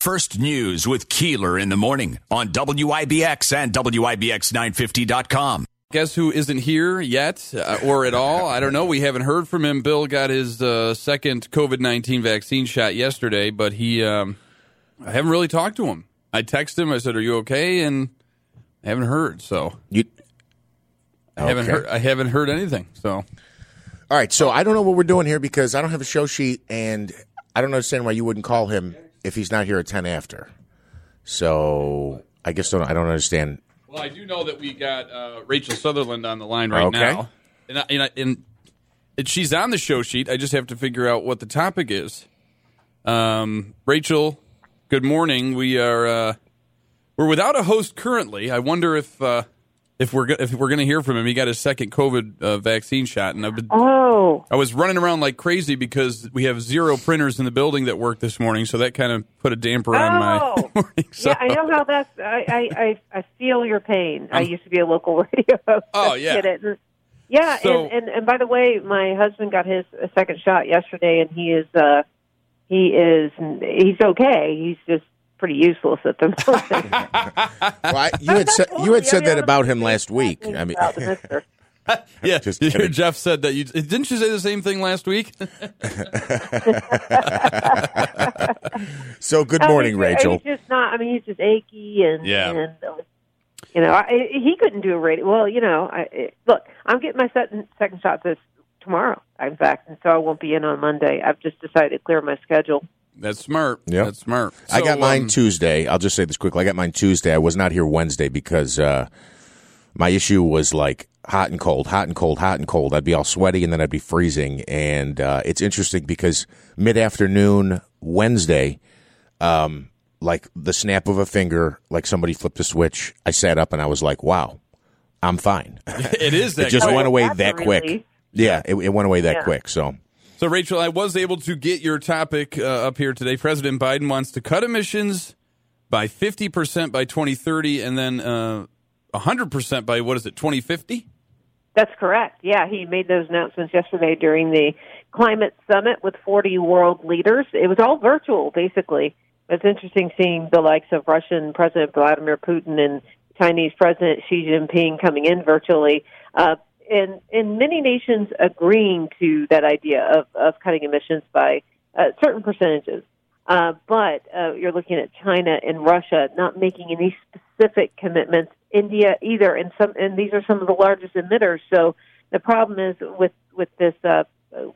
First News with Keeler in the morning on WIBX and WIBX950.com. Guess who isn't here yet uh, or at all? I don't know. We haven't heard from him. Bill got his uh, second COVID 19 vaccine shot yesterday, but he, um, I haven't really talked to him. I texted him. I said, Are you okay? And I haven't heard. So You, I haven't Okay. heard. I haven't heard anything. So all right, so I don't know what we're doing here because I don't have a show sheet, and I don't understand why you wouldn't call him if he's not here at ten after. So I guess don't, I don't understand. Well, I do know that we got uh, Rachel Sutherland on the line right Okay. now, and I, and, I, and and she's on the show sheet. I just have to figure out what the topic is. Um, Rachel, good morning. We are uh, we're without a host currently. I wonder if uh, if we're go- if we're going to hear from him. He got his second COVID uh, vaccine shot, and I've been Oh, I was running around like crazy because we have zero printers in the building that work this morning, so that kind of put a damper on my Oh. morning. So, yeah, I know how that's. I I I, feel your pain. I used to be a local radio host. Oh, yeah. it. Yeah, So- and, and and by the way, my husband got his second shot yesterday, and he is uh he is he's okay. He's just pretty useless at the moment. Well, I, you had said you had said that about him last week. I mean, About the mister. yeah, Just kidding. Jeff said that you didn't you say the same thing last week? so good I mean, morning, Rachel. He's just not. I mean, he's just achy and Yeah. and uh, you know, I, he couldn't do a radio. Well, you know, I, look, I'm getting my second second shot this tomorrow. In fact, and so I won't be in on Monday. I've just decided to clear my schedule. That's smart. Yeah, That's smart. I got mine um, Tuesday. I'll just say this quickly. I got mine Tuesday. I was not here Wednesday because uh, my issue was like hot and cold, hot and cold, hot and cold. I'd be all sweaty and then I'd be freezing. And uh, it's interesting because mid afternoon Wednesday, um, like the snap of a finger, like somebody flipped a switch. I sat up and I was like, "Wow, I'm fine." It is that. it just quick. went away That's that a quick. Yeah, it, it went away that Yeah. quick. So So, Rachel, I was able to get your topic uh, up here today. President Biden wants to cut emissions by 50% by 2030 and then uh, 100% by, what is it, 2050? That's correct. Yeah, he made those announcements yesterday during the climate summit with 40 world leaders. It was all virtual, basically. It's interesting seeing the likes of Russian President Vladimir Putin and Chinese President Xi Jinping coming in virtually, uh, and and many nations agreeing to that idea of, of cutting emissions by uh, certain percentages. Uh, but uh, you're looking at China and Russia not making any specific commitments. India either, and some, and these are some of the largest emitters. So the problem is with with this uh,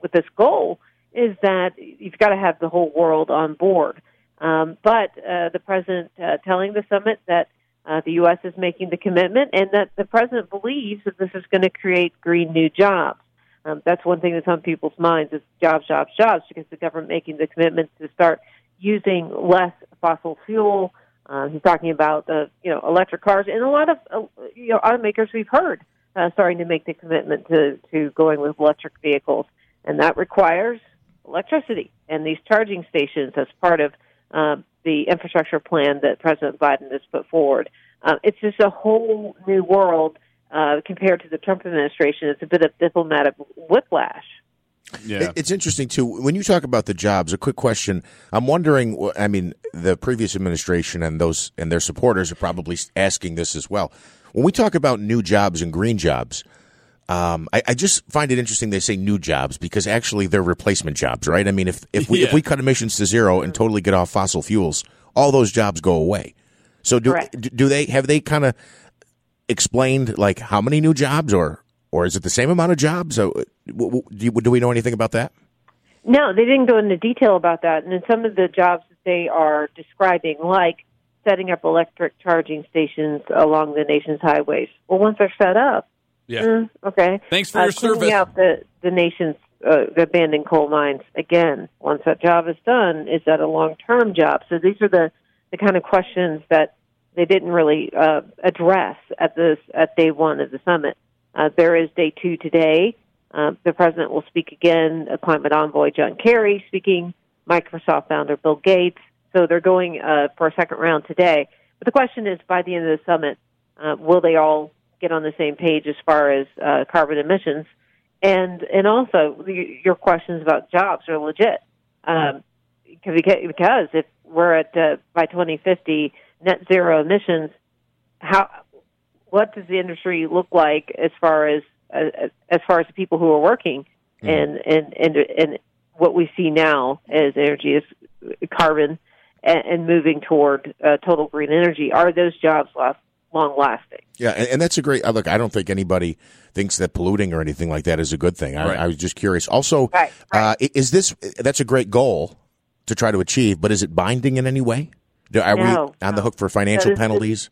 with this goal is that you've got to have the whole world on board. Um, but uh, the president uh, telling the summit that uh, the U.S. is making the commitment, and that the president believes that this is going to create green new jobs. Um, that's one thing that's on people's minds is jobs, jobs, jobs, because the government making the commitment to start using less fossil fuel. Uh, he's talking about uh, you know electric cars, and a lot of uh, you know automakers we've heard uh, starting to make the commitment to to going with electric vehicles, and that requires electricity and these charging stations as part of uh, the infrastructure plan that President Biden has put forward. Uh, it's just a whole new world uh, compared to the Trump administration. It's a bit of diplomatic whiplash. Yeah. It's interesting too when you talk about the jobs. A quick question: I'm wondering. I mean, the previous administration and those and their supporters are probably asking this as well. When we talk about new jobs and green jobs, um, I, I just find it interesting they say new jobs because actually they're replacement jobs, right? I mean, if if we if we cut emissions to zero and totally get off fossil fuels, all those jobs go away. So do Correct. do they have they kind of explained like how many new jobs or or is it the same amount of jobs? So, w- do, you- do we know anything about that? No, they didn't go into detail about that. And in some of the jobs that they are describing, like setting up electric charging stations along the nation's highways, well, once they're set up, Yeah. mm, okay. Thanks for uh, your service. out the the nation's uh, abandoned coal mines again. Once that job is done, is that a long term job? So these are the the kind of questions that they didn't really uh, address at this at day one of the summit. Uh, there is day two today. Uh, the president will speak again. Uh, climate envoy John Kerry speaking. Microsoft founder Bill Gates. So they're going uh, for a second round today. But the question is, by the end of the summit, uh, will they all get on the same page as far as uh, carbon emissions? And and also the, your questions about jobs are legit um, because because if we're at uh, by 2050 net zero emissions. How what does the industry look like as far as uh, as far as the people who are working and and and and what we see now as energy is carbon and, and moving toward uh, total green energy? Are those jobs last long lasting? Yeah, and, and that's a great uh, look. I don't think anybody thinks that polluting or anything like that is a good thing. I, Right. I was just curious. Also, Right, right. Uh, is this that's a great goal to try to achieve, but is it binding in any way? Are No, we on the hook for financial That is- penalties?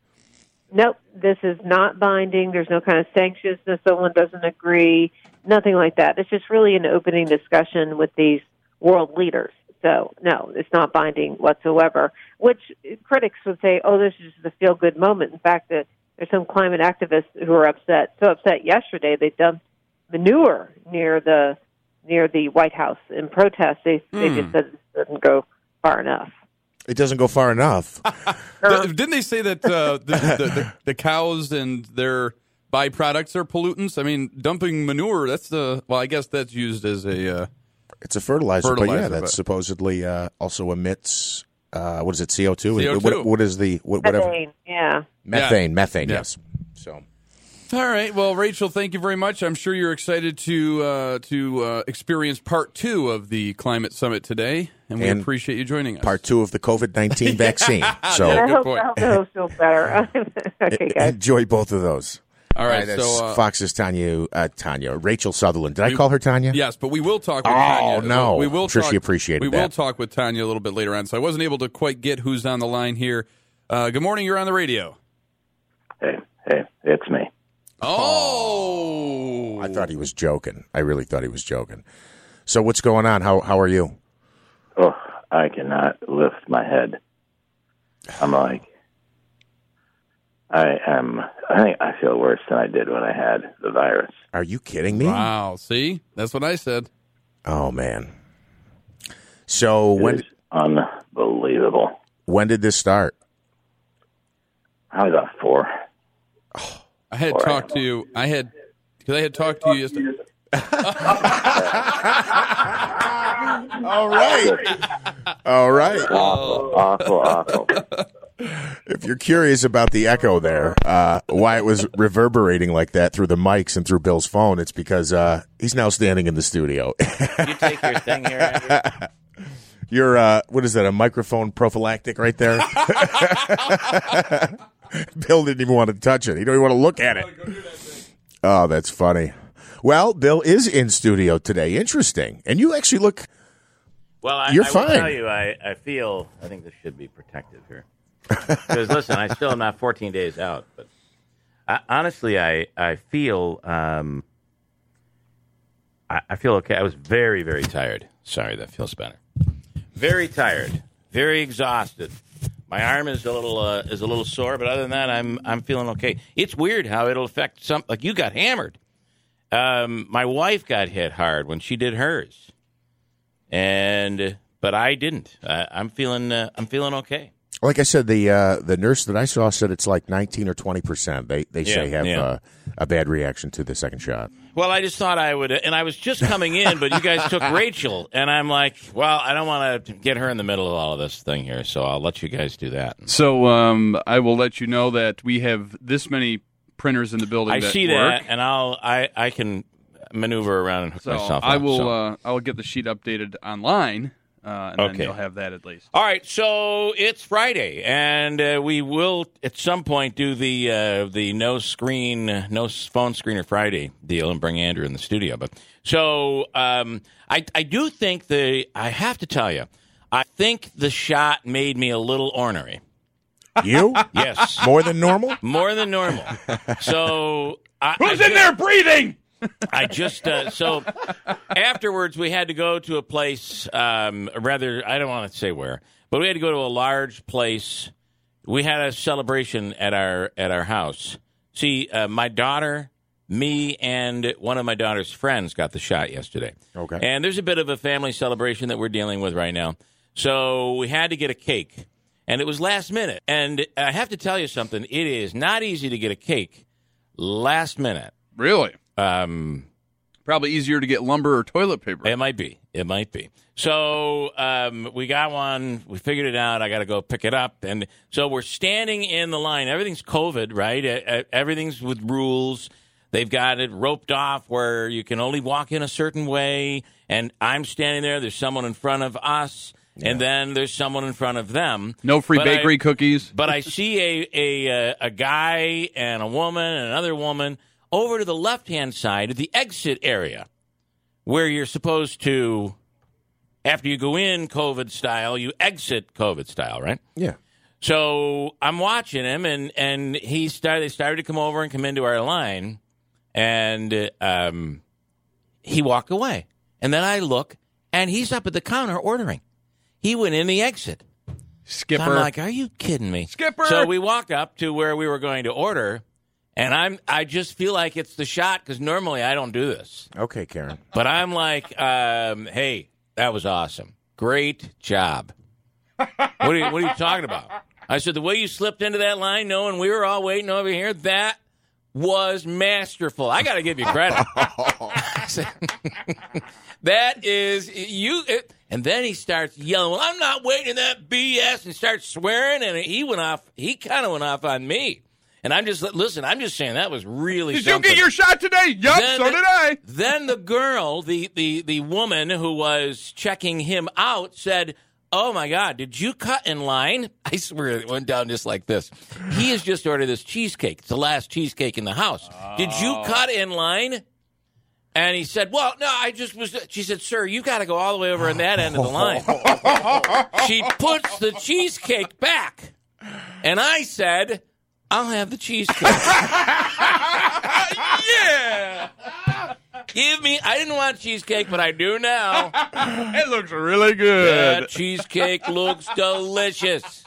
Nope, this is not binding. There's no kind of sanctions if someone doesn't agree. Nothing like that. It's just really an opening discussion with these world leaders. So no, it's not binding whatsoever. Which critics would say, "Oh, this is just a feel-good moment." In fact, that there's some climate activists who are upset. So upset yesterday they dumped manure near the near the White House in protest. They they just said it doesn't go far enough. It doesn't go far enough. Th- Didn't they say that uh, the, the, the, the cows and their byproducts are pollutants? I mean, dumping manure, that's the, well, I guess that's used as a, uh, It's a fertilizer, but yeah, that but- supposedly uh, also emits. Uh, what is it? CO two. What, what is the what, whatever Methane, yeah. methane? Methane. Yeah. Yes. So all right. Well, Rachel, thank you very much. I'm sure you're excited to uh, to uh, experience part two of the climate summit today, and we And appreciate you joining us. part two of the COVID nineteen vaccine. So Yeah, I good hope, point. I hope the host feels better. okay, guys. enjoy both of those. All right. that's so, uh, Fox's Tanya, uh, Tanya, Rachel Sutherland. Did I call her Tanya? Yes, but we will talk with Oh, Tanya. no. We will I'm sure talk, she appreciated We will talk with Tanya a little bit later on. So I wasn't able to quite get who's on the line here. Uh, good morning. You're on the radio. Hey, hey, it's me. Oh. I thought he was joking. I really thought he was joking. So what's going on? How how are you? Oh, I cannot lift my head. I'm like, I am. I think I feel worse than I did when I had the virus. Are you kidding me? Wow. See? That's what I said. Oh man. So when unbelievable. when did this start? I was about four. I had All right. talked to you. I had, because I had talked to you yesterday. All right. All right. Awful, awful, awful. If you're curious about the echo there, uh, why it was reverberating like that through the mics and through Bill's phone, it's because uh, he's now standing in the studio. You take your thing here, Andrew. You're uh, what is that? A microphone prophylactic right there. Bill didn't even want to touch it. He didn't even want to look at it. Oh, that's funny. Well, Bill is in studio today. Interesting. And you actually look. Well, I, You're I fine. will tell you, I, I feel. I think this should be protective here. Because listen, I still am not 14 days out, but I, honestly, I I feel um, I, I feel okay. I was very very tired. Sorry, that feels better. Very tired, very exhausted. My arm is a little uh, is a little sore, but other than that, I'm I'm feeling okay. It's weird how it'll affect some. Like you got hammered. Um, my wife got hit hard when she did hers, and but I didn't. I, I'm feeling uh, I'm feeling okay. Like I said, the uh, the nurse that I saw said it's like 19 or 20 percent. They they say Yeah, have yeah. uh, a bad reaction to the second shot. Well, I just thought I would, and I was just coming in, but you guys took Rachel, and I'm like, well, I don't want to get her in the middle of all of this thing here, so I'll let you guys do that. So um, I will let you know that we have this many printers in the building I that see work. that, and I'll I I can maneuver around and hook So myself. I up, will. so. Uh, I will get the sheet updated online, uh, and then Okay. you'll have that at least. All right, so it's Friday, and uh, we will at some point do the uh, the no screen, no phone screener Friday deal, and bring Andrew in the studio. But so um, I I do think the I have to tell you, I think the shot made me a little ornery. You Yes, more than normal? more than normal. So I, Who's I in there breathing? I just uh, so afterwards we had to go to a place. Um, rather, I don't want to say where, but we had to go to a large place. We had a celebration at our at our house. See, uh, my daughter, me, and one of my daughter's friends got the shot yesterday. Okay. and there's a bit of a family celebration that we're dealing with right now. So we had to get a cake, and it was last minute. And I have to tell you something: it is not easy to get a cake last minute. Really? Um, Probably easier to get lumber or toilet paper. It might be. It might be. So um, we got one. We figured it out. I got to go pick it up, and so we're standing in the line. Everything's COVID, right? Everything's with rules. They've got it roped off where you can only walk in a certain way. And I'm standing there. There's someone in front of us, and then there's someone in front of them. no free But I- bakery cookies. but I see a a uh, a guy and a woman and another woman over to the left hand side of the exit area, where you're supposed to, after you go in COVID style, you exit COVID style, right? Yeah. So I'm watching him, and and he started. Started to come over and come into our line, and um, he walked away. And then I look, and he's up at the counter ordering. He went in the exit. Skipper. I'm like, are you kidding me? Skipper! So we walk up to where we were going to order, and I'm I just feel like it's the shot because normally I don't do this, Okay, Karen. but I'm like, um, hey, that was awesome, great job. what are you What are you talking about? I said the way you slipped into that line, knowing we were all waiting over here, that was masterful. I got to give you credit. That is you. It, and then he starts yelling, "Well, I'm not waiting that BS," and starts swearing. And he went off. He kind of went off on me. And I'm just listen. I'm just saying that was really. Did you get your shot today? Yup, so did I. Then the girl, the the the woman who was checking him out, said. Oh my God! Did you cut in line? I swear it went down just like this. He has just ordered this cheesecake. It's the last cheesecake in the house. Did you Oh. cut in line? And he said, "Well, no, I just was." She said, "Sir, you got to go all the way over on that end of the line." she puts the cheesecake back, and I said, "I'll have the cheesecake." Yeah. Give me. I didn't want cheesecake, but I do now. It looks really good. That cheesecake looks delicious.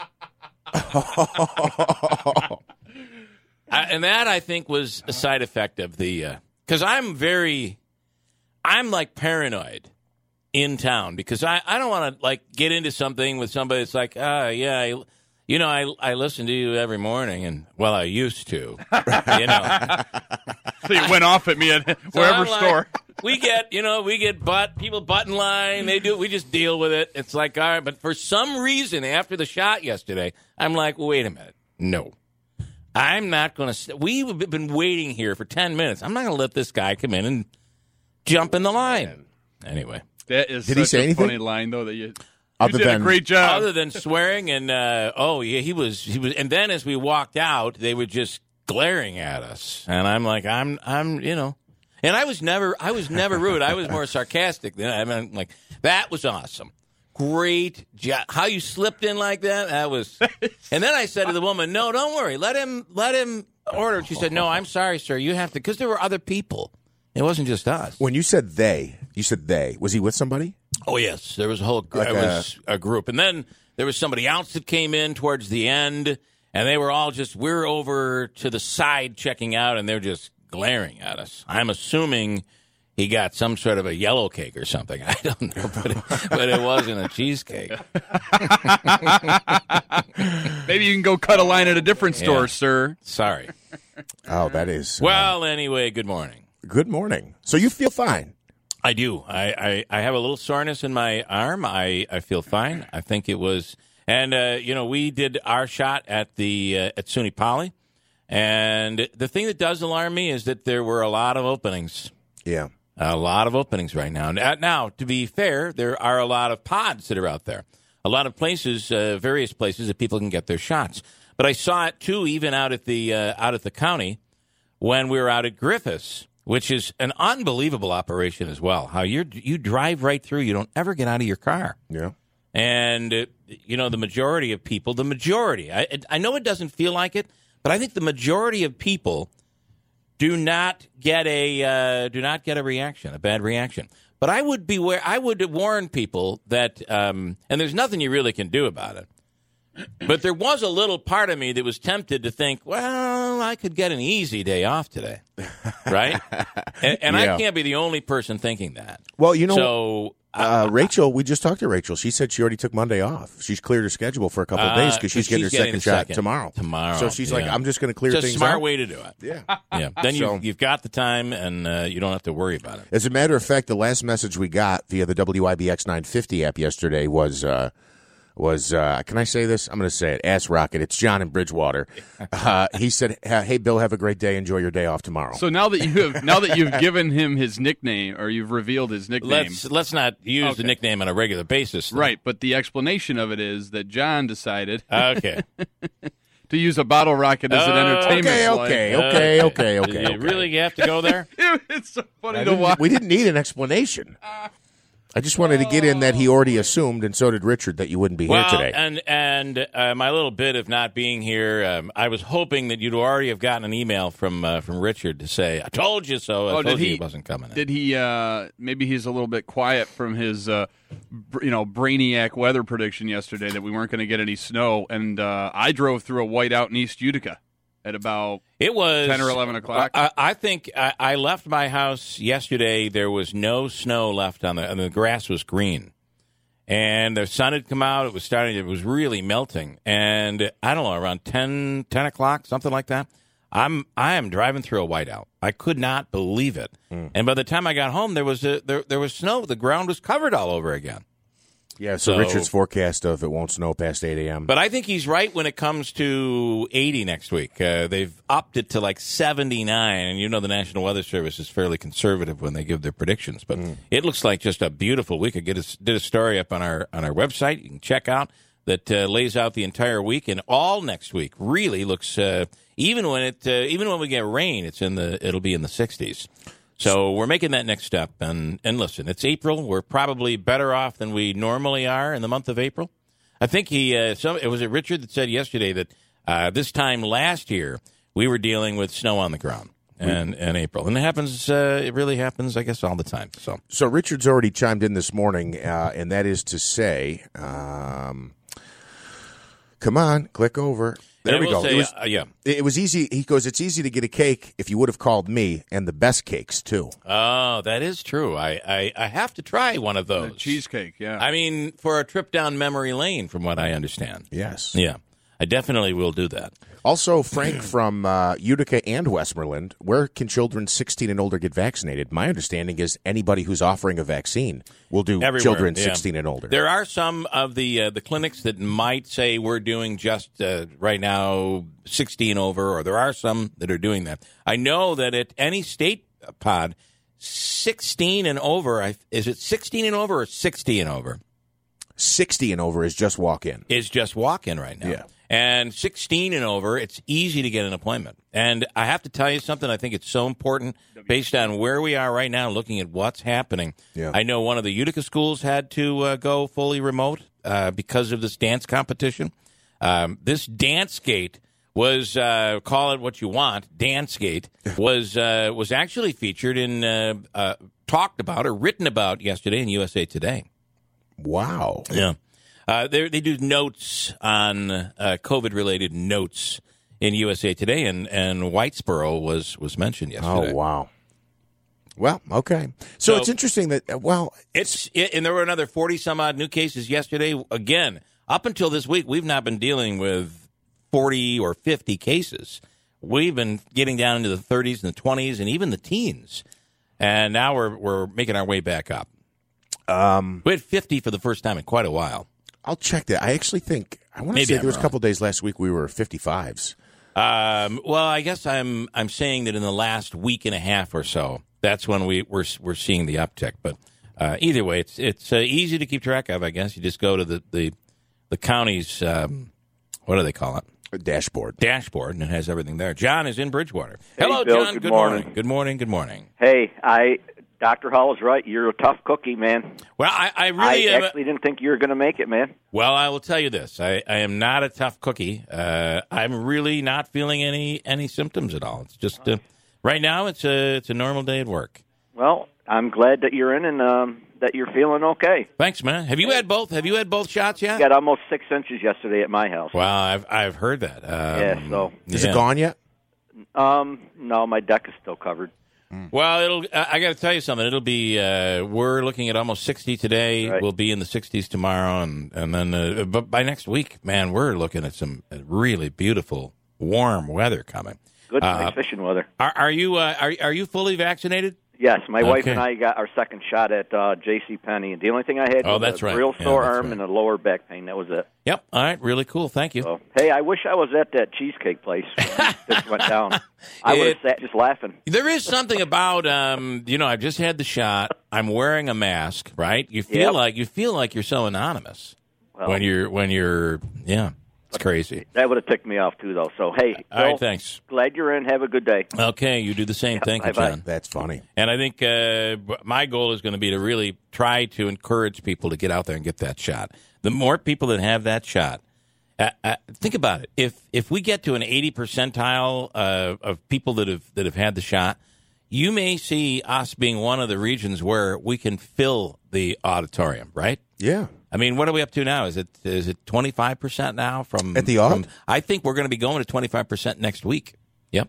I, and that I think was a side effect of the because I'm very, I'm like paranoid in town because I, I don't want to like get into something with somebody that's like ah yeah I, you know I I listen to you every morning and well I used to you know So you went off at me at So wherever I'm like, store. we get, you know, we get butt people butt in line. They do. We just deal with it. It's like, all right. But for some reason, after the shot yesterday, I'm like, wait a minute, no, I'm not going to. We've been waiting here for ten minutes. I'm not going to let this guy come in and jump in the line. Anyway, That is Did he say a anything? funny line though that you, you Other did than- a great job. other than swearing and uh, oh yeah, he was he was. And then as we walked out, they were just glaring at us, and I'm like, I'm I'm you know. And I was never, I was never rude. I was more sarcastic. Than, I mean, like that was awesome, great job. How you slipped in like that? That was. And then I said to the woman, "No, don't worry. Let him, let him order." She said, "No, I'm sorry, sir. You have to," because there were other people. It wasn't just us. When you said they, you said they. Was he with somebody? Oh yes, there was a whole Like it a- was a group, and then there was somebody else that came in towards the end, and they were all just we're over to the side checking out, and they're just glaring at us. I'm assuming he got some sort of a yellow cake or something. I don't know, but it, but it wasn't a cheesecake. Maybe you can go cut a line at a different store, Yeah. sir. Sorry. Oh, that is. uh, Well, anyway, good morning. good morning. So you feel fine? I do. I, I, I have a little soreness in my arm. I, I feel fine. I think it was, and uh, you know, we did our shot at the uh, at SUNY Poly, and the thing that does alarm me is that there were a lot of openings, Yeah. a lot of openings right now. Now, now to be fair, there are a lot of pods that are out there, a lot of places, uh, various places that people can get their shots. But I saw it too, even out at the uh, out at the county when we were out at Griffiss, which is an unbelievable operation as well. How you you drive right through, you don't ever get out of your car, Yeah. and uh, you know the majority of people, the majority. I I know it doesn't feel like it, but I think the majority of people do not get a uh, do not get a reaction, a bad reaction. But I would beware. I would warn people that, um, and there's nothing you really can do about it. But there was a little part of me that was tempted to think, well, I could get an easy day off today, right? and and Yeah. I can't be the only person thinking that. Well, you know- so Uh, Rachel, we just talked to Rachel. She said she already took Monday off. She's cleared her schedule for a couple of Uh, days because she's getting her getting second a shot tomorrow. Tomorrow. So she's like. I'm just going to clear It's a things smart out. way to do it. Yeah. Yeah. Then So- you, you've got the time and uh, you don't have to worry about it. As a matter of fact, the last message we got via the WIBX 950 app yesterday was uh, was uh, can I say this? I'm going to say it. Ass Rocket. It's John in Bridgewater. Uh, he said, "Hey, Bill, have a great day. Enjoy your day off tomorrow." So now that you have now that you've given him his nickname or you've revealed his nickname, Let's let's not use the nickname on a regular basis. though. right? But the explanation of it is that John decided Okay. to use a bottle rocket as an Oh, entertainment. okay, slide. okay, okay, okay, okay. Did you really have to go there? it's so funny I to didn't- watch. we didn't need an explanation. I just wanted to get in that he already assumed, and so did Richard, that you wouldn't be well, here today. and and uh, my little bit of not being here, um, I was hoping that you'd already have gotten an email from uh, from Richard to say, "I told you so." I Oh, told did you he- he wasn't coming. in. Did he? Uh, maybe he's a little bit quiet from his, uh, br- you know, brainiac weather prediction yesterday that we weren't going to get any snow, and uh, I drove through a whiteout in East Utica at about It was 10 or 11 o'clock? I, I think I, I left my house yesterday. There was no snow left on the, and the grass was green, and the sun had come out. It was starting. It was really melting, and I don't know around 10, 10 o'clock, something like that. I'm I am driving through a whiteout. I could not believe it, hmm. and by the time I got home, there was a, there there was snow. The ground was covered all over again. Yeah, so, so- Richard's forecast of it won't snow past 8 a.m. But I think he's right when it comes to 80 next week. Uh, they've upped it to like 79, and you know the National Weather Service is fairly conservative when they give their predictions. But it looks like just a beautiful week. I get a, did a story up on our on our website. You can check out that uh, lays out the entire week and all next week. Really looks uh, even when it uh, even when we get rain, it's in the it'll be in the 60s. So we're making that next step. And and listen, it's April. We're probably better off than we normally are in the month of April. I think he, uh, some, it was it Richard that said yesterday that uh, this time last year we were dealing with snow on the ground and and April, and it happens. Uh, it really happens, I guess, all the time. So So Richard's already chimed in this morning, uh, and that is to say, um, come on, click over. There I we go. say, it was uh, yeah. it was easy. He goes, it's easy to get a cake if you would have called me, and the best cakes too. Oh, that is true. I, I, I have to try one of those cheesecake. Yeah, I mean, for a trip down memory lane, from what I understand. Yes. Yeah, I definitely will do that. Also, Frank from uh, Utica and Westmoreland, where can children 16 and older get vaccinated? My understanding is anybody who's offering a vaccine will do Everywhere, children yeah. 16 and older. There are some of the uh, the clinics that might say we're doing just uh, right now 16 over, or there are some that are doing that. I know that at any state pod, 16 and over, I, is it 16 and over or 60 and over? 60 and over is just walk in. Is just walk in right now. Yeah. And 16 and over, it's easy to get an appointment. And I have to tell you something, I think it's so important based on where we are right now, looking at what's happening. Yeah. I know one of the Utica schools had to uh, go fully remote uh, because of this dance competition. Um, this dance gate was uh, call it what you want. Dance gate was uh, was actually featured in uh, uh, talked about or written about yesterday in USA Today. Wow. Yeah. Uh, they they do notes on uh, COVID related notes in USA Today, and, and Whitesboro was was mentioned yesterday. Oh, wow. Well, okay. So, So- it's interesting that, uh, well, It's it, and there were another forty some odd new cases yesterday. Again, up until this week, we've not been dealing with forty or fifty cases. We've been getting down into the thirties and the twenties and even the teens, and now we're we're making our way back up. Um, we had fifty for the first time in quite a while. I'll check that. I actually think, I want to say I'm there was a wrong. couple days last week we were 55s. Um, well, I guess I'm I'm saying that in the last week and a half or so, that's when we we're we're seeing the uptick. But uh, either way, it's it's uh, easy to keep track of. I guess you just go to the the the county's um, what do they call it A dashboard. dashboard, and it has everything there. John is in Bridgewater. Hello, Bill. John. Good morning. morning. Good morning. Good morning. Hey, I Dr. Hall is right. You're a tough cookie, man. Well, I, I I really am. actually didn't think you were going to make it, man. Well, I will tell you this: I, I am not a tough cookie. Uh, I'm really not feeling any any symptoms at all. It's just uh, right now. It's a it's a normal day at work. Well, I'm glad that you're in and um, that you're feeling okay. Thanks, man. Have you had both? Have you had both shots yet? Got almost six inches yesterday at my house. Well, I've I've heard that. Um, Yeah, so- Is yeah. it gone yet? Um, no, my deck is still covered. Well, it'll. I I got to tell you something. It'll be. Uh, we're looking at almost sixty today. Right. We'll be in the sixties tomorrow, and and then. Uh, but by next week, man, we're looking at some really beautiful, warm weather coming. Good Uh, fishing weather. Are, are you? Uh, are are you fully vaccinated? Yes, my wife and I got our second shot at uh, J.C. Penney. and The only thing I had Oh, was that's a right. real Yeah, sore that's arm right. and a lower back pain. That was it. Yep. All right. Really cool. Thank you. So, hey, I wish I was at that cheesecake place this went down. I would have sat just laughing. There is something about um, you know, I've just had the shot. I'm wearing a mask, right? You feel Yep. like you feel like you're so anonymous Well, when you're when you're yeah. It's crazy. that would have ticked me off too, though. So, hey, All right, Bill, thanks. glad you're in. Have a good day. Okay, you do the same. Thank you. John. That's funny. And I think uh, my goal is going to be to really try to encourage people to get out there and get that shot. The more people that have that shot, uh, uh, think about it. If if we get to an eighty percentile uh, of people that have that have had the shot, you may see us being one of the regions where we can fill the auditorium. Right? Yeah. I mean, what are we up to now? Is it is it twenty five percent now from At the Aud? from- I think we're going to be going to twenty five percent next week. Yep.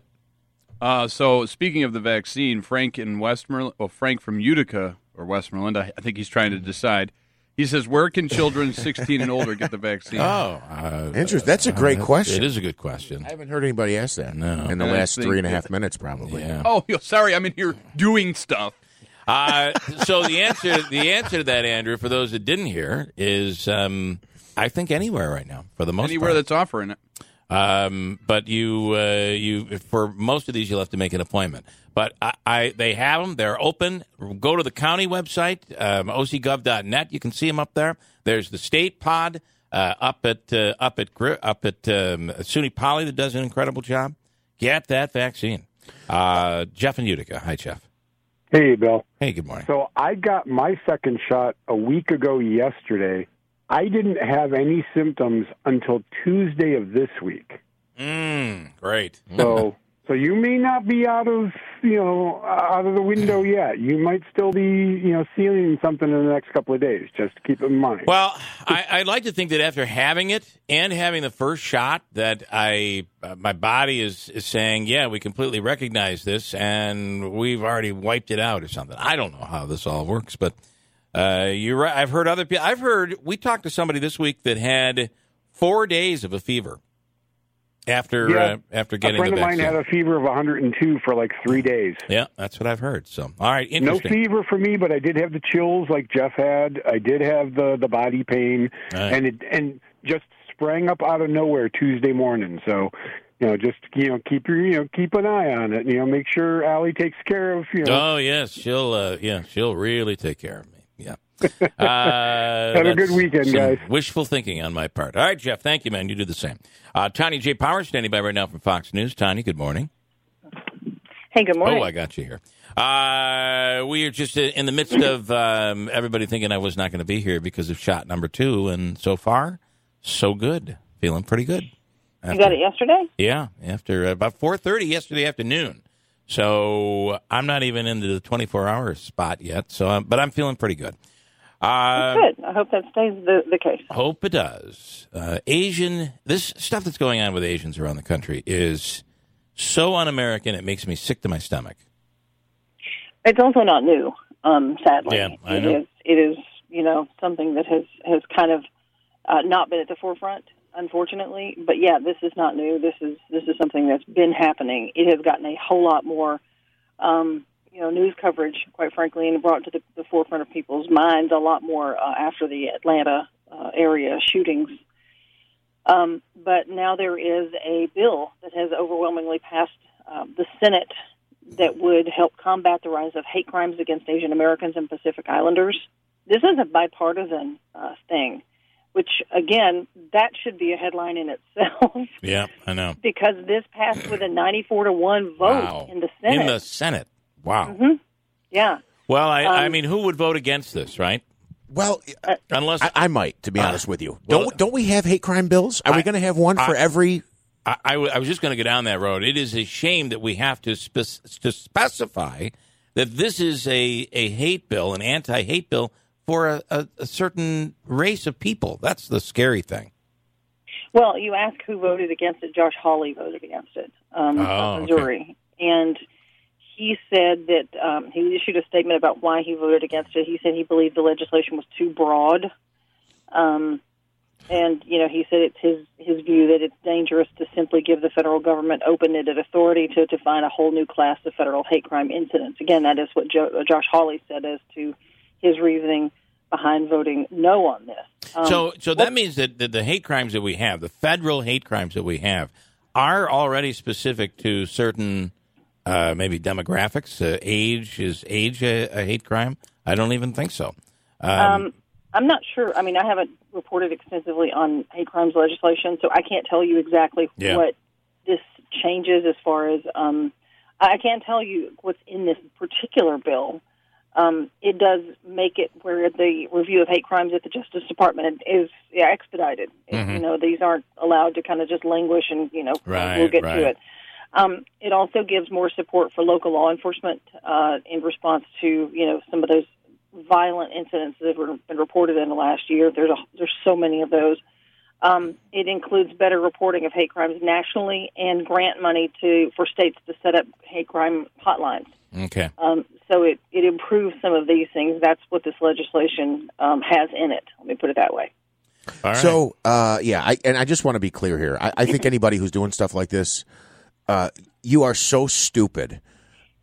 Uh, so speaking of the vaccine, Frank in Westmoreland, well, Frank from Utica or Westmoreland, I, I think he's trying to decide. He says, "Where can children 16 and older get the vaccine?" Oh, uh, Interesting. That's a great uh, question. It is a good question. I haven't heard anybody ask that No. in the And last think three and a that- half minutes, probably. Yeah. Oh, sorry, I'm in here doing stuff. Uh, so the answer, the answer to that, Andrew, for those that didn't hear, is um, I think anywhere right now for the most Anywhere part. that's offering it. Um, but you, uh, you for most of these, you'll have to make an appointment. But I, I they have them. They're open. Go to the county website, um, ocgov.net. You can see them up there. There's the state pod uh, up at uh, up at up at um, SUNY Poly that does an incredible job. Get that vaccine. Uh, Jeff and Utica. Hi, Jeff. Hey, Bill. Hey, good morning. So I got my second shot a week ago yesterday. I didn't have any symptoms until Tuesday of this week. Mm, great. So, so you may not be out of you know out of the window yet. You might still be you know seeing something in the next couple of days. Just keep it in mind. Well, I, I'd like to think that after having it and having the first shot, that I uh, my body is is saying, yeah, we completely recognize this, and we've already wiped it out or something. I don't know how this all works, but uh, you're right. I've heard other people. I've heard we talked to somebody this week that had four days of a fever after Yeah. uh, after a getting friend the of mine had a fever of 102 for like three days. yeah, that's what I've heard. So, all right, No fever for me, but I did have the chills like Jeff had. I did have the the body pain, right. and it and just sprang up out of nowhere Tuesday morning. So, you know, just you know keep your you know keep an eye on it. You know, make sure Allie takes care of you know. Oh yes, she'll uh, yeah, she'll really take care of me. Yeah. Uh, Have a good weekend, guys. Wishful thinking on my part. All right, Jeff. Thank you, man. You do the same. Uh, Tanya J. Power standing by right now from Fox News. Tony, good morning. Hey, good morning. Oh, I got you here. Uh, we are just in the midst of um, everybody thinking I was not going to be here because of shot number two, and so far, so good. Feeling pretty good. you got it yesterday? Yeah, after uh, about four thirty yesterday afternoon. So I'm not even into the 24 hour spot yet. So, um, but I'm feeling pretty good. Uh, Good. I hope that stays the, the case. Hope it does. Uh, Asian, this stuff that's going on with Asians around the country is so un-American. It makes me sick to my stomach. It's also not new, um, sadly. Yeah, I It know. is- It is, you know, something that has has kind of uh, not been at the forefront, unfortunately. But yeah, this is not new. This is this is something that's been happening. It has gotten a whole lot more, um, you know, news coverage, quite frankly, and brought to the, the forefront of people's minds a lot more uh, after the Atlanta uh, area shootings. Um, but now there is a bill that has overwhelmingly passed um, the Senate that would help combat the rise of hate crimes against Asian Americans and Pacific Islanders. This is a bipartisan uh, thing, which, again, that should be a headline in itself Yeah, I know. because this passed with a 94 to 1 vote Wow. in the Senate. In the Senate. Wow. hmm Yeah. Well, I, I Um, mean, who would vote against this, right? Well, Unless I, I might, to be Uh, honest with you. don't don't we have hate crime bills? Are I- we going to have one for I- every? I, I, w- I was just going to go down that road. It is a shame that we have to spe- to specify that this is a, a hate bill, an anti hate bill for a, a, a certain race of people. That's the scary thing. Well, you ask who voted against it. Josh Hawley voted against it um, Oh, of okay. Missouri, and he said that um, he issued a statement about why he voted against it. He said he believed the legislation was too broad. Um, and you know, he said it's his his view that it's dangerous to simply give the federal government open-ended authority to define a whole new class of federal hate crime incidents. Again, that is what jo- Josh Hawley said as to his reasoning behind voting no on this. Um, so, so that means that the, the hate crimes that we have, the federal hate crimes that we have, are already specific to certain uh, maybe demographics. Uh, age is age a, a, hate crime? I don't even think so. Um, um, I'm not sure. I mean, I haven't reported extensively on hate crimes legislation, so I can't tell you exactly yeah. what this changes as far as. Um, I can't tell you what's in this particular bill. Um, it does make it where the review of hate crimes at the Justice Department is yeah, expedited. Mm-hmm. You know, these aren't allowed to kind of just languish, and you know, right, we'll get right. to it. Um, it also gives more support for local law enforcement uh, in response to you know some of those violent incidents that have been reported in the last year. There's a, there's so many of those. Um, it includes better reporting of hate crimes nationally and grant money to for states to set up hate crime hotlines. Okay. Um, so it, it improves some of these things. That's what this legislation um, has in it. Let me put it that way. So, uh, yeah, I, and I just want to be clear here. I, I think anybody who's doing stuff like this, uh, you are so stupid.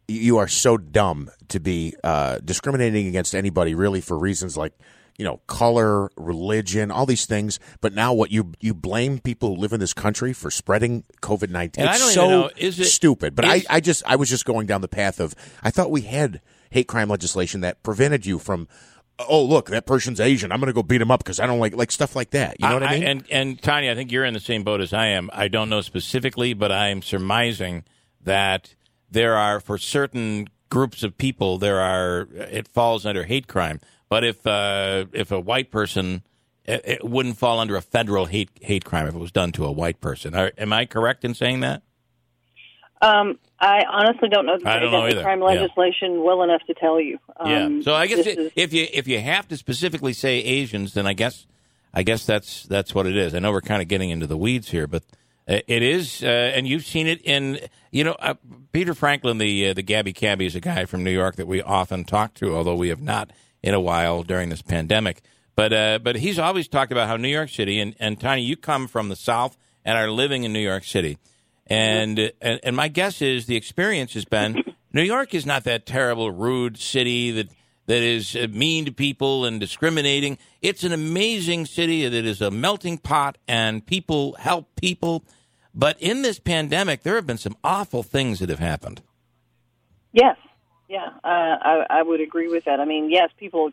You are so dumb to be uh, discriminating against anybody really for reasons like you know color, religion, all these things. But now, what you you blame people who live in this country for spreading COVID nineteen? It's so know, is it- stupid. But is- I, I just I was just going down the path of I thought we had hate crime legislation that prevented you from. Oh look, that person's Asian. I'm going to go beat him up because I don't like like stuff like that. You know what I mean? and and Tanya, I think you're in the same boat as I am. I don't know specifically, but I am surmising that there are for certain groups of people there are it falls under hate crime. But if uh, if a white person, it, it wouldn't fall under a federal hate hate crime if it was done to a white person. Are, am I correct in saying that? Um, I honestly don't know the I don't know either. crime Yeah. legislation well enough to tell you. yeah. Um, So I guess it, is- if you if you have to specifically say Asians, then I guess I guess that's that's what it is. I know we're kind of getting into the weeds here, but uh, it is, uh, and you've seen it in you know uh, Peter Franklin, the uh, the Gabby Cabby is a guy from New York that we often talk to, although we have not in a while during this pandemic. But uh, but he's always talked about how New York City and and Tiny, you come from the South and are living in New York City, and and, and my guess is the experience has been New York is not that terrible, rude city that that is uh, mean to people and discriminating. It's an amazing city that is a melting pot, and people help people. But in this pandemic, there have been some awful things that have happened. Yes, yeah, uh, I, I would agree with that. I mean, yes, people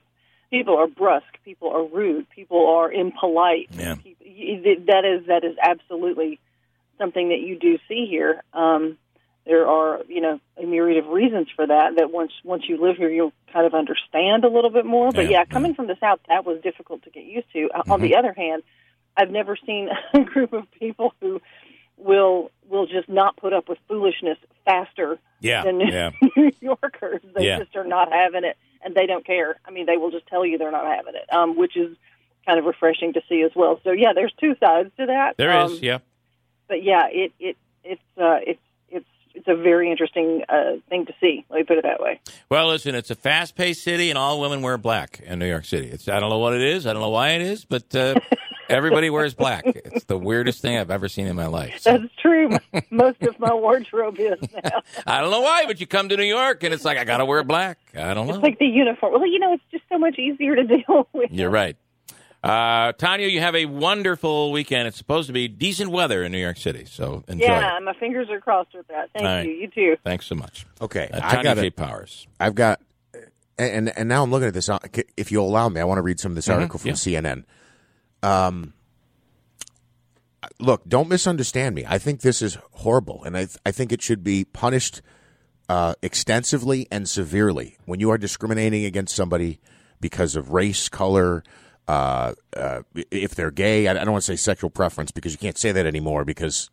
people are brusque, people are rude, people are impolite. Yeah. People, that is that is absolutely something that you do see here. Um, there are you know a myriad of reasons for that. That once once you live here, you'll kind of understand a little bit more. But Yeah, yeah, coming from the south, that was difficult to get used to. Uh On the other hand, I've never seen a group of people who will will just not put up with foolishness faster Yeah, than yeah. New Yorkers. They Yeah. just are not having it, and they don't care. I mean, they will just tell you they're not having it, um, which is kind of refreshing to see as well. So yeah, there's two sides to that. There um, is, yeah. But yeah, it it it's uh, it's it's it's a very interesting uh, thing to see. Let me put it that way. Well, listen, it's a fast-paced city, and all women wear black in New York City. It's I don't know what it is, I don't know why it is, but uh, everybody wears black. It's the weirdest thing I've ever seen in my life. So, That's true. Most of my wardrobe is now. I don't know why, but you come to New York, and it's like I got to wear black. I don't know. It's like the uniform. Well, you know, it's just so much easier to deal with. You're right. Uh, Tanya, you have a wonderful weekend. It's supposed to be decent weather in New York City, so enjoy. Yeah, it. my fingers are crossed with that. Thank All right. you. You too. Thanks so much. Okay, Uh, I Tanya got J. it. Powers. I've got, and and now I'm looking at this. uh, If you'll allow me, I want to read some of this article from CNN. Um, look, don't misunderstand me. I think this is horrible, and I I think it should be punished uh, extensively and severely when you are discriminating against somebody because of race, color. Uh, uh, if they're gay, I I don't want to say sexual preference because you can't say that anymore because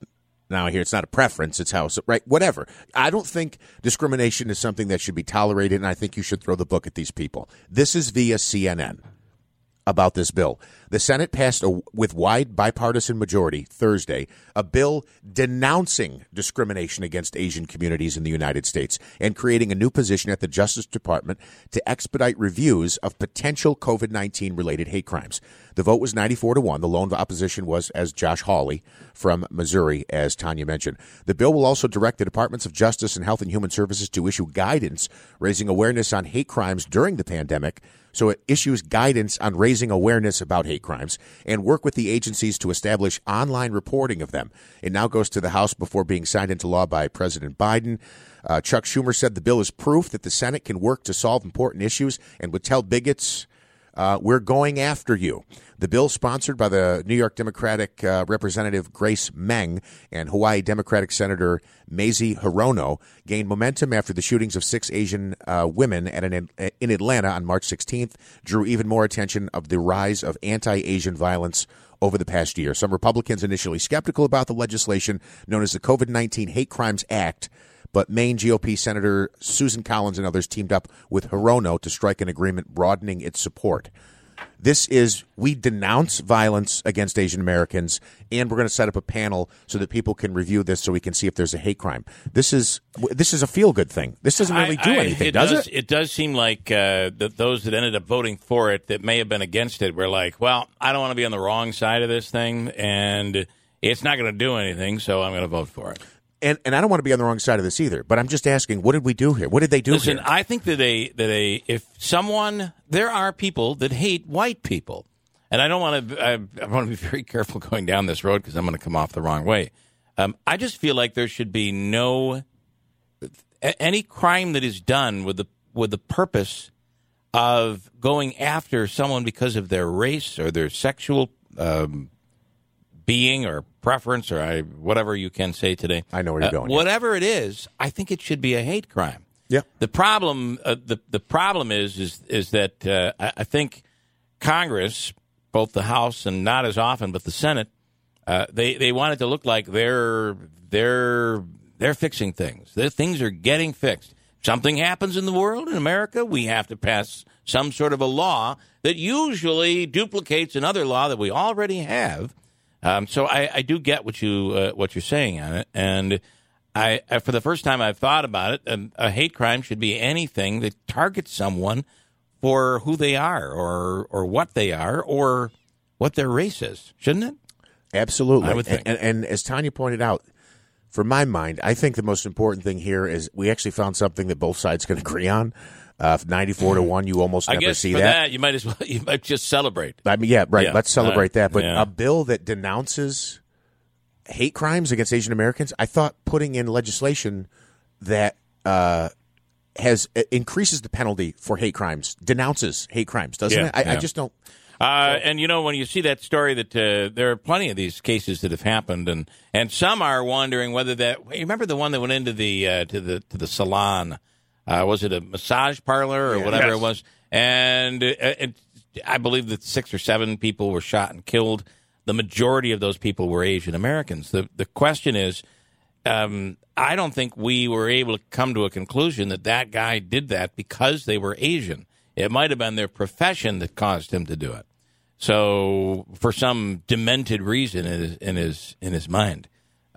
now I hear it's not a preference, it's how, right? Whatever. I don't think discrimination is something that should be tolerated, and I think you should throw the book at these people. This is via CNN. About this bill. The Senate passed a, with wide bipartisan majority Thursday a bill denouncing discrimination against Asian communities in the United States and creating a new position at the Justice Department to expedite reviews of potential COVID 19 related hate crimes. The vote was 94 to 1. The lone opposition was as Josh Hawley from Missouri, as Tanya mentioned. The bill will also direct the Departments of Justice and Health and Human Services to issue guidance raising awareness on hate crimes during the pandemic. So it issues guidance on raising awareness about hate crimes and work with the agencies to establish online reporting of them. It now goes to the House before being signed into law by President Biden. Uh, Chuck Schumer said the bill is proof that the Senate can work to solve important issues and would tell bigots uh, we're going after you. The bill, sponsored by the New York Democratic uh, Representative Grace Meng and Hawaii Democratic Senator Mazie Hirono, gained momentum after the shootings of six Asian uh, women at an, in Atlanta on March 16th drew even more attention of the rise of anti-Asian violence over the past year. Some Republicans initially skeptical about the legislation known as the COVID 19 Hate Crimes Act but Maine GOP Senator Susan Collins and others teamed up with Hirono to strike an agreement broadening its support. This is, we denounce violence against Asian Americans, and we're going to set up a panel so that people can review this so we can see if there's a hate crime. This is this is a feel good thing. This doesn't really do I, I, anything, it does, does it? It does seem like uh, that those that ended up voting for it that may have been against it were like, well, I don't want to be on the wrong side of this thing, and it's not going to do anything, so I'm going to vote for it and and I don't want to be on the wrong side of this either. But I'm just asking, what did we do here? What did they do Listen, here? I think that a that a if someone there are people that hate white people, and I don't want to. I, I want to be very careful going down this road because I'm going to come off the wrong way. Um, I just feel like there should be no any crime that is done with the with the purpose of going after someone because of their race or their sexual um, being or preference or I, whatever you can say today. I know where you're uh, going. Whatever it is, I think it should be a hate crime. Yeah. The problem, uh, the the problem is is is that uh, I, I, think Congress, both the House and not as often, but the Senate, uh, they they want it to look like they're they're they're fixing things. Their things are getting fixed. Something happens in the world in America, we have to pass some sort of a law that usually duplicates another law that we already have um, so I, I, do get what you uh, what you're saying on it, and I, I, for the first time I've thought about it. Um, a hate crime should be anything that targets someone for who they are, or or what they are, or what their race is, shouldn't it? Absolutely. I would think. And, and, and as Tanya pointed out, for my mind, I think the most important thing here is we actually found something that both sides can agree on. Uh, 94 to 1, you almost I never see that. that. You might as well you might just celebrate. I mean, yeah, right. Yeah. Let's celebrate Uh, that. But yeah. a bill that denounces hate crimes against Asian Americans, I thought putting in legislation that uh, has uh, increases the penalty for hate crimes, denounces hate crimes, doesn't Yeah, it? I, I just don't. Uh, and you know, when you see that story, that uh, there are plenty of these cases that have happened, and, and some are wondering whether that. You remember the one that went into the uh, to the to the salon? Uh, was it a massage parlor or Yeah. whatever Yes. it was? And uh, it, I believe that six or seven people were shot and killed. The majority of those people were Asian Americans. The the question is, um, I don't think we were able to come to a conclusion that that guy did that because they were Asian. It might have been their profession that caused him to do it. So, for some demented reason in his in his, in his mind,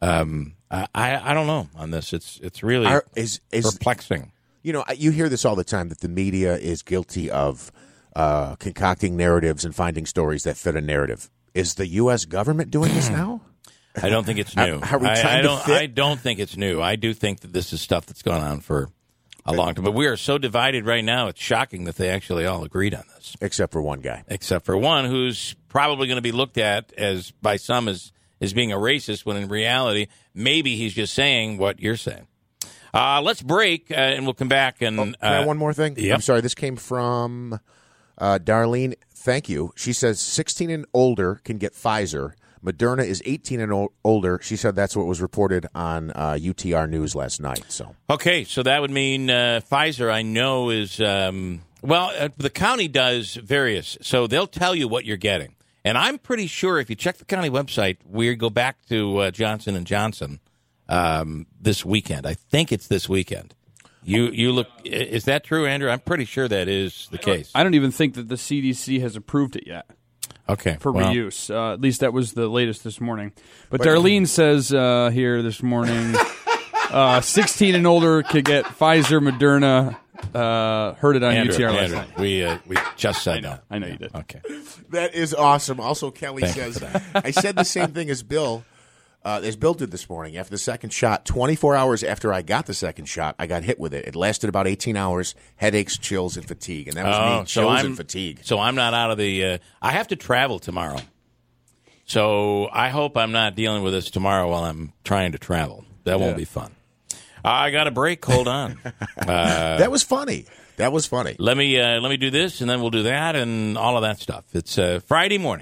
um, I I don't know on this. It's it's really Are, is is perplexing. You know you hear this all the time that the media is guilty of uh, concocting narratives and finding stories that fit a narrative. Is the U.S. government doing this now? I don't think it's Are- new. are we I, I to don't. fit- I don't think it's new. I do think that this is stuff that's gone on for a long time. But we are so divided right now. It's shocking that they actually all agreed on this, Except for one guy. except for one who's probably going to be looked at as by some as as being a racist, when in reality, maybe he's just saying what you're saying. Uh, let's break, uh, and we'll come back and Oh, Can I uh, one more thing? yep. I'm sorry. This came from uh, Darlene. Thank you. She says 16 and older can get Pfizer. Moderna is 18 and o- older. She said that's what was reported on uh, UTR News last night. So Okay, so that would mean uh, Pfizer. I know is um, well, uh, the county does various, so they'll tell you what you're getting. And I'm pretty sure if you check the county website, we go back to uh, Johnson and Johnson um, this weekend. I think it's this weekend. You you look. Is that true, Andrew? I'm pretty sure that is the case. I don't even think that the CDC has approved it yet Okay, for well, reuse. Uh, at least that was the latest this morning. But Darlene says uh, here this morning, uh, 16 and older could get Pfizer, Moderna. Uh, heard it on Andrew, UTR last Andrew, night. we uh, we just said that. I know you did. Okay. That is awesome. Also, Kelly Thank says, I said the same thing as Bill, uh, as Bill did this morning. After the second shot, 24 hours after I got the second shot, I got hit with it. It lasted about 18 hours, headaches, chills, and fatigue. And that was me, Oh, so chills I'm and fatigue. So I'm not out of the. Uh, I have to travel tomorrow. So I hope I'm not dealing with this tomorrow while I'm trying to travel. That won't Yeah. be fun. I got a break. Hold on. Uh, that was funny. That was funny. let me uh, let me do this, and then we'll do that, and all of that stuff. It's uh, Friday morning.